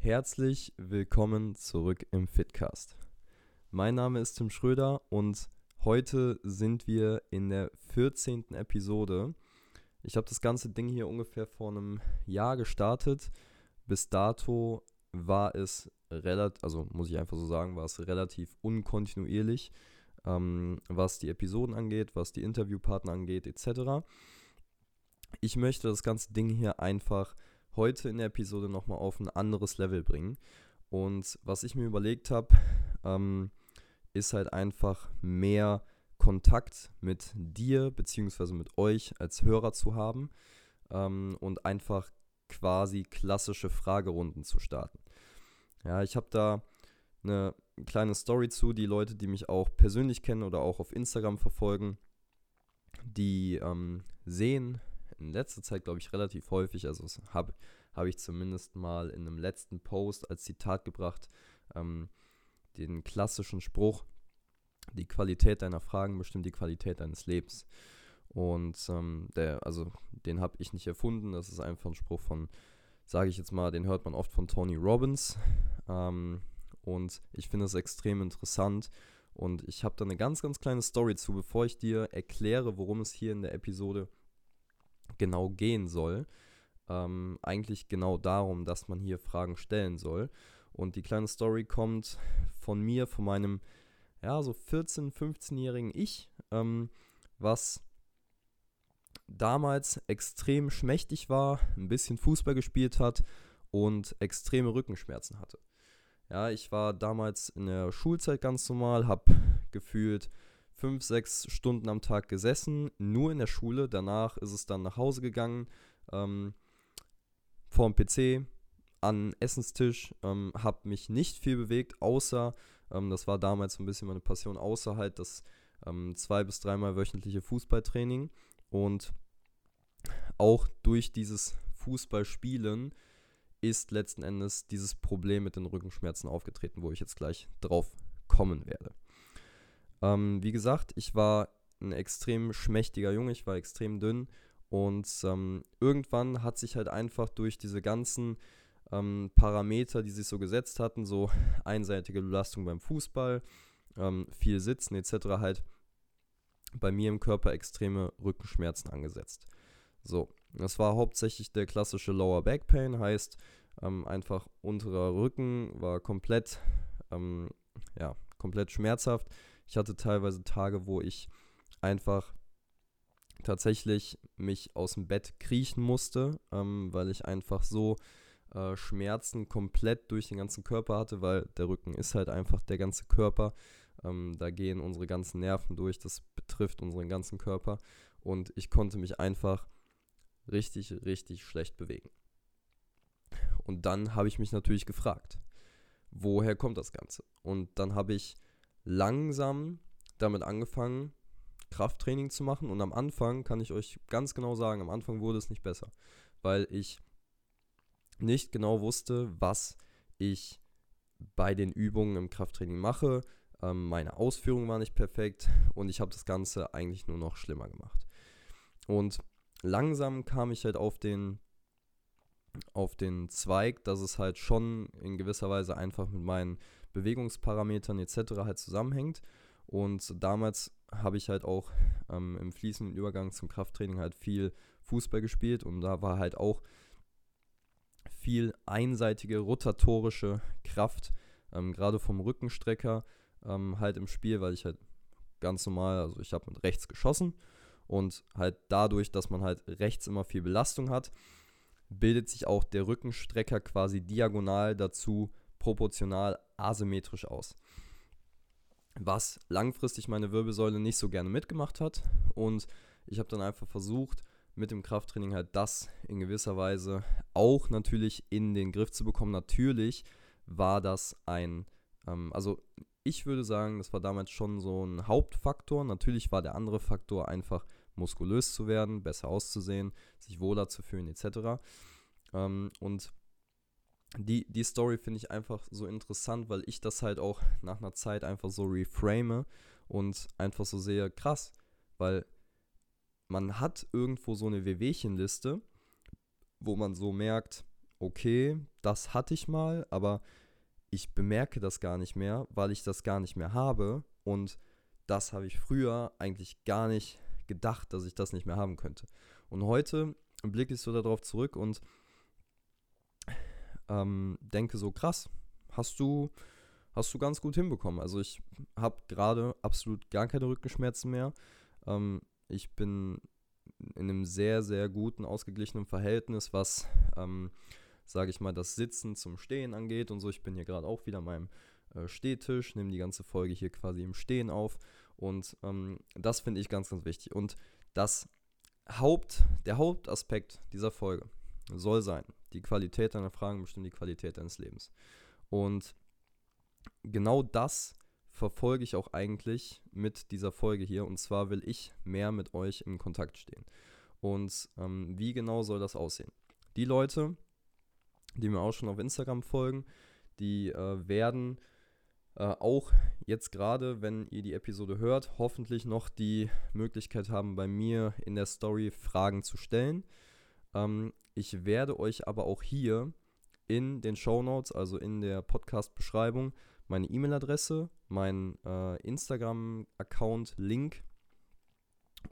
Herzlich willkommen zurück im Fitcast. Mein Name ist Tim Schröder und heute sind wir in der 14. Episode. Ich habe das ganze Ding hier ungefähr vor einem Jahr gestartet. Bis dato war es relativ, also muss ich einfach so sagen, war es relativ unkontinuierlich, ähm, was die Episoden angeht, was die Interviewpartner angeht, etc. Ich möchte das ganze Ding hier einfach heute in der Episode nochmal auf ein anderes Level bringen. Und was ich mir überlegt habe, ähm, ist halt einfach mehr Kontakt mit dir bzw. mit euch als Hörer zu haben ähm, und einfach quasi klassische Fragerunden zu starten. Ja, ich habe da eine kleine Story zu, die Leute, die mich auch persönlich kennen oder auch auf Instagram verfolgen, die ähm, sehen in letzter Zeit, glaube ich, relativ häufig, also habe hab ich zumindest mal in einem letzten Post als Zitat gebracht, ähm, den klassischen Spruch, die Qualität deiner Fragen bestimmt die Qualität deines Lebens. Und ähm, der, also den habe ich nicht erfunden, das ist einfach ein Spruch von, sage ich jetzt mal, den hört man oft von Tony Robbins. Ähm, und ich finde es extrem interessant. Und ich habe da eine ganz, ganz kleine Story zu, bevor ich dir erkläre, worum es hier in der Episode genau gehen soll. Ähm, eigentlich genau darum, dass man hier Fragen stellen soll. Und die kleine Story kommt von mir, von meinem, ja, so 14-, 15-jährigen Ich, ähm, was damals extrem schmächtig war, ein bisschen Fußball gespielt hat und extreme Rückenschmerzen hatte. Ja, ich war damals in der Schulzeit ganz normal, habe gefühlt fünf, sechs Stunden am Tag gesessen, nur in der Schule. Danach ist es dann nach Hause gegangen, ähm, vor dem PC, an Essenstisch, ähm, habe mich nicht viel bewegt, außer, ähm, das war damals so ein bisschen meine Passion, außer halt das ähm, zwei- bis dreimal wöchentliche Fußballtraining. Und auch durch dieses Fußballspielen ist letzten Endes dieses Problem mit den Rückenschmerzen aufgetreten, wo ich jetzt gleich drauf kommen werde. Ähm, wie gesagt, ich war ein extrem schmächtiger Junge, ich war extrem dünn und ähm, irgendwann hat sich halt einfach durch diese ganzen ähm, Parameter, die sich so gesetzt hatten, so einseitige Belastung beim Fußball, ähm, viel Sitzen etc., halt bei mir im Körper extreme Rückenschmerzen angesetzt. So, das war hauptsächlich der klassische Lower Back Pain, heißt ähm, einfach unterer Rücken war komplett, ähm, ja, komplett schmerzhaft. Ich hatte teilweise Tage, wo ich einfach tatsächlich mich aus dem Bett kriechen musste, ähm, weil ich einfach so äh, Schmerzen komplett durch den ganzen Körper hatte, weil der Rücken ist halt einfach der ganze Körper. Ähm, da gehen unsere ganzen Nerven durch, das betrifft unseren ganzen Körper und ich konnte mich einfach richtig, richtig schlecht bewegen. Und dann habe ich mich natürlich gefragt, woher kommt das Ganze? Und dann habe ich langsam damit angefangen, Krafttraining zu machen. Und am Anfang kann ich euch ganz genau sagen, am Anfang wurde es nicht besser, weil ich nicht genau wusste, was ich bei den Übungen im Krafttraining mache. Ähm, meine Ausführung war nicht perfekt und ich habe das Ganze eigentlich nur noch schlimmer gemacht. Und langsam kam ich halt auf den, auf den Zweig, dass es halt schon in gewisser Weise einfach mit meinen Bewegungsparametern etc. halt zusammenhängt. Und damals habe ich halt auch ähm, im fließenden Übergang zum Krafttraining halt viel Fußball gespielt und da war halt auch viel einseitige rotatorische Kraft, ähm, gerade vom Rückenstrecker ähm, halt im Spiel, weil ich halt ganz normal, also ich habe mit rechts geschossen und halt dadurch, dass man halt rechts immer viel Belastung hat, bildet sich auch der Rückenstrecker quasi diagonal dazu proportional asymmetrisch aus. Was langfristig meine Wirbelsäule nicht so gerne mitgemacht hat. Und ich habe dann einfach versucht, mit dem Krafttraining halt das in gewisser Weise auch natürlich in den Griff zu bekommen. Natürlich war das ein, ähm, also ich würde sagen, das war damals schon so ein Hauptfaktor. Natürlich war der andere Faktor einfach muskulös zu werden, besser auszusehen, sich wohler zu fühlen etc. Ähm, und die, die Story finde ich einfach so interessant, weil ich das halt auch nach einer Zeit einfach so reframe und einfach so sehe, krass, weil man hat irgendwo so eine Wehwehchenliste, wo man so merkt, okay, das hatte ich mal, aber ich bemerke das gar nicht mehr, weil ich das gar nicht mehr habe. Und das habe ich früher eigentlich gar nicht gedacht, dass ich das nicht mehr haben könnte. Und heute blicke ich so darauf zurück und ähm, denke so, krass, hast du, hast du ganz gut hinbekommen. Also ich habe gerade absolut gar keine Rückenschmerzen mehr. Ähm, ich bin in einem sehr, sehr guten, ausgeglichenen Verhältnis, was, ähm, sage ich mal, das Sitzen zum Stehen angeht und so. Ich bin hier gerade auch wieder an meinem äh, Stehtisch, nehme die ganze Folge hier quasi im Stehen auf und ähm, das finde ich ganz, ganz wichtig. Und das Haupt, der Hauptaspekt dieser Folge soll sein, die Qualität deiner Fragen bestimmt die Qualität deines Lebens. Und genau das verfolge ich auch eigentlich mit dieser Folge hier. Und zwar will ich mehr mit euch in Kontakt stehen. Und ähm, wie genau soll das aussehen? Die Leute, die mir auch schon auf Instagram folgen, die äh, werden äh, auch jetzt gerade, wenn ihr die Episode hört, hoffentlich noch die Möglichkeit haben, bei mir in der Story Fragen zu stellen. Ähm, ich werde euch aber auch hier in den Show Notes, also in der Podcast-Beschreibung, meine E-Mail-Adresse, meinen äh, Instagram-Account, Link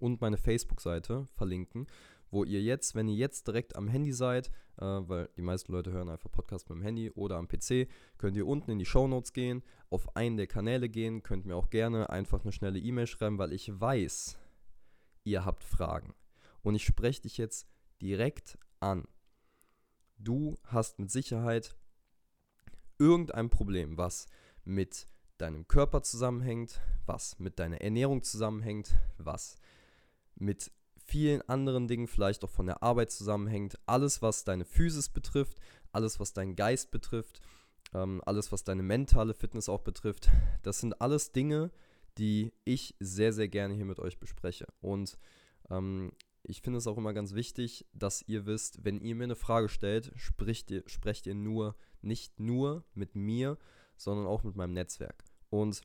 und meine Facebook-Seite verlinken, wo ihr jetzt, wenn ihr jetzt direkt am Handy seid, äh, weil die meisten Leute hören einfach Podcast mit dem Handy oder am PC, könnt ihr unten in die Show Notes gehen, auf einen der Kanäle gehen, könnt mir auch gerne einfach eine schnelle E-Mail schreiben, weil ich weiß, ihr habt Fragen. Und ich spreche dich jetzt direkt an. Du hast mit Sicherheit irgendein Problem, was mit deinem Körper zusammenhängt, was mit deiner Ernährung zusammenhängt, was mit vielen anderen Dingen vielleicht auch von der Arbeit zusammenhängt. Alles, was deine Physis betrifft, alles, was deinen Geist betrifft, ähm, alles, was deine mentale Fitness auch betrifft, das sind alles Dinge, die ich sehr, sehr gerne hier mit euch bespreche. Und ähm, ich finde es auch immer ganz wichtig, dass ihr wisst, wenn ihr mir eine Frage stellt, spricht ihr, sprecht ihr nur, nicht nur mit mir, sondern auch mit meinem Netzwerk. Und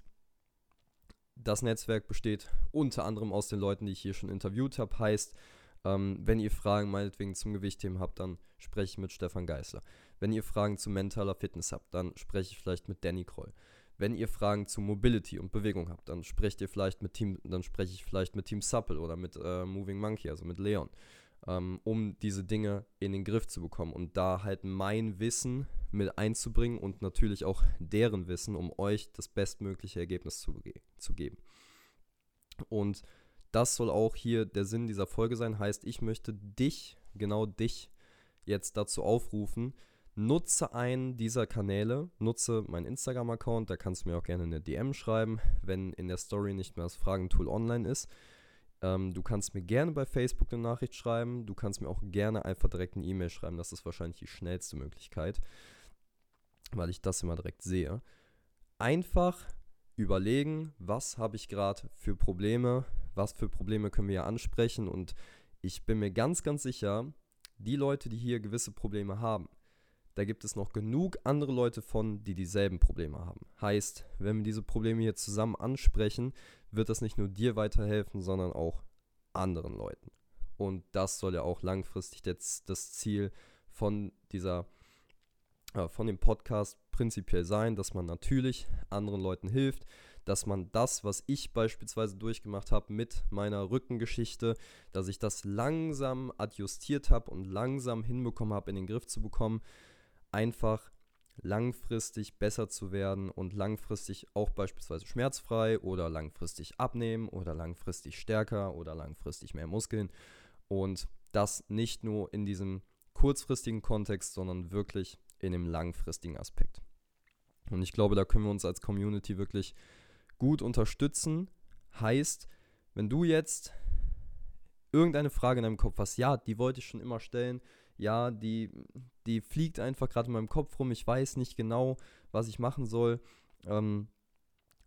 das Netzwerk besteht unter anderem aus den Leuten, die ich hier schon interviewt habe. Heißt, ähm, wenn ihr Fragen meinetwegen zum Gewichtheben habt, dann spreche ich mit Stefan Geißler. Wenn ihr Fragen zu mentaler Fitness habt, dann spreche ich vielleicht mit Danny Kroll. Wenn ihr Fragen zu Mobility und Bewegung habt, dann sprecht ihr vielleicht mit Team, dann spreche ich vielleicht mit Team Supple oder mit äh, Moving Monkey, also mit Leon, ähm, um diese Dinge in den Griff zu bekommen und da halt mein Wissen mit einzubringen und natürlich auch deren Wissen, um euch das bestmögliche Ergebnis zu, zu geben. Und das soll auch hier der Sinn dieser Folge sein. Heißt, ich möchte dich, genau dich, jetzt dazu aufrufen, nutze einen dieser Kanäle, nutze meinen Instagram-Account, da kannst du mir auch gerne eine DM schreiben, wenn in der Story nicht mehr das Fragentool online ist. Ähm, du kannst mir gerne bei Facebook eine Nachricht schreiben, du kannst mir auch gerne einfach direkt eine E-Mail schreiben, das ist wahrscheinlich die schnellste Möglichkeit weil ich das immer direkt sehe. Einfach überlegen, was habe ich gerade für Probleme, was für Probleme können wir ansprechen und ich bin mir ganz, ganz sicher, die Leute, die hier gewisse Probleme haben, da gibt es noch genug andere Leute von, die dieselben Probleme haben. Heißt, wenn wir diese Probleme hier zusammen ansprechen, wird das nicht nur dir weiterhelfen, sondern auch anderen Leuten. Und das soll ja auch langfristig jetzt das Ziel von dieser äh, von dem Podcast prinzipiell sein, dass man natürlich anderen Leuten hilft, dass man das, was ich beispielsweise durchgemacht habe mit meiner Rückengeschichte, dass ich das langsam adjustiert habe und langsam hinbekommen habe, in den Griff zu bekommen, einfach langfristig besser zu werden und langfristig auch beispielsweise schmerzfrei oder langfristig abnehmen oder langfristig stärker oder langfristig mehr Muskeln und das nicht nur in diesem kurzfristigen Kontext, sondern wirklich in dem langfristigen Aspekt. Und ich glaube, da können wir uns als Community wirklich gut unterstützen. Heißt, wenn du jetzt irgendeine Frage in deinem Kopf hast, ja, die wollte ich schon immer stellen, ja, die, die fliegt einfach gerade in meinem Kopf rum, ich weiß nicht genau, was ich machen soll, ähm,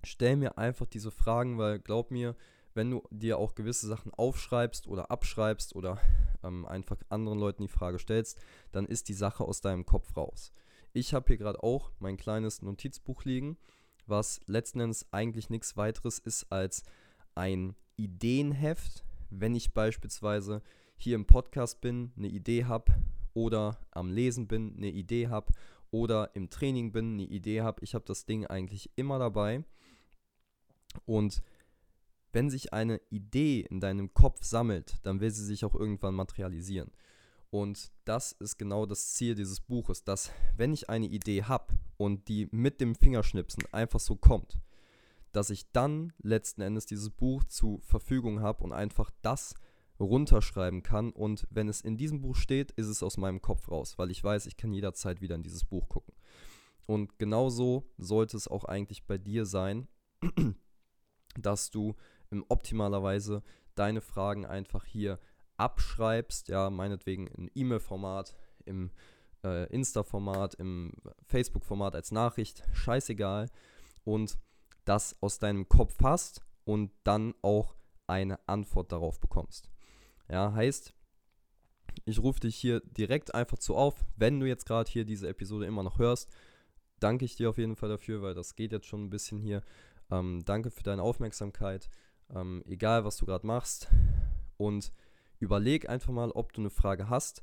stell mir einfach diese Fragen, weil glaub mir, wenn du dir auch gewisse Sachen aufschreibst oder abschreibst oder ähm, einfach anderen Leuten die Frage stellst, dann ist die Sache aus deinem Kopf raus. Ich habe hier gerade auch mein kleines Notizbuch liegen, was letzten Endes eigentlich nichts weiteres ist als ein Ideenheft, wenn ich beispielsweise hier im Podcast bin, eine Idee habe oder am Lesen bin, eine Idee habe oder im Training bin, eine Idee habe. Ich habe das Ding eigentlich immer dabei. Und wenn sich eine Idee in deinem Kopf sammelt, dann will sie sich auch irgendwann materialisieren. Und das ist genau das Ziel dieses Buches, dass wenn ich eine Idee habe und die mit dem Fingerschnipsen einfach so kommt, dass ich dann letzten Endes dieses Buch zur Verfügung habe und einfach das runterschreiben kann. Und wenn es in diesem Buch steht, ist es aus meinem Kopf raus, weil ich weiß, ich kann jederzeit wieder in dieses Buch gucken. Und genauso sollte es auch eigentlich bei dir sein, dass du im optimalerweise deine Fragen einfach hier abschreibst, ja, meinetwegen in E-Mail-Format, im äh, Insta-Format, im Facebook-Format als Nachricht, scheißegal. Und das aus deinem Kopf hast und dann auch eine Antwort darauf bekommst. Ja, heißt, ich rufe dich hier direkt einfach zu auf, wenn du jetzt gerade hier diese Episode immer noch hörst, danke ich dir auf jeden Fall dafür, weil das geht jetzt schon ein bisschen hier. Ähm, danke für deine Aufmerksamkeit, ähm, egal was du gerade machst. Und überleg einfach mal, ob du eine Frage hast.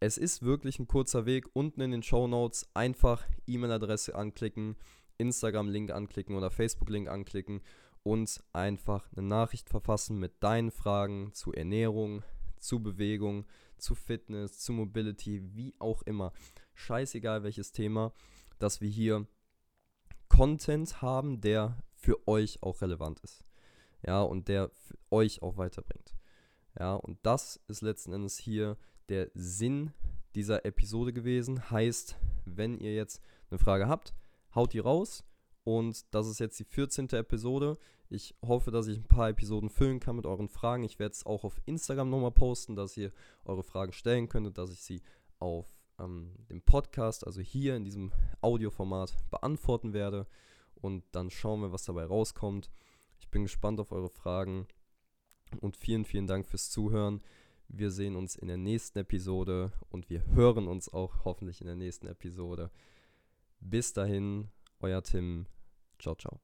Es ist wirklich ein kurzer Weg. Unten in den Show Notes einfach E-Mail-Adresse anklicken, Instagram-Link anklicken oder Facebook-Link anklicken und einfach eine Nachricht verfassen mit deinen Fragen zu Ernährung, zu Bewegung, zu Fitness, zu Mobility, wie auch immer. Scheißegal welches Thema, dass wir hier Content haben, der für euch auch relevant ist. Ja, und der euch auch weiterbringt. Ja, und das ist letzten Endes hier der Sinn dieser Episode gewesen. Heißt, wenn ihr jetzt eine Frage habt, haut die raus. Und das ist jetzt die 14. Episode. Ich hoffe, dass ich ein paar Episoden füllen kann mit euren Fragen. Ich werde es auch auf Instagram nochmal posten, dass ihr eure Fragen stellen könnt, dass ich sie auf ähm, dem Podcast, also hier in diesem Audioformat, beantworten werde. Und dann schauen wir, was dabei rauskommt. Ich bin gespannt auf eure Fragen und vielen, vielen Dank fürs Zuhören. Wir sehen uns in der nächsten Episode und wir hören uns auch hoffentlich in der nächsten Episode. Bis dahin, euer Tim. Ciao, ciao.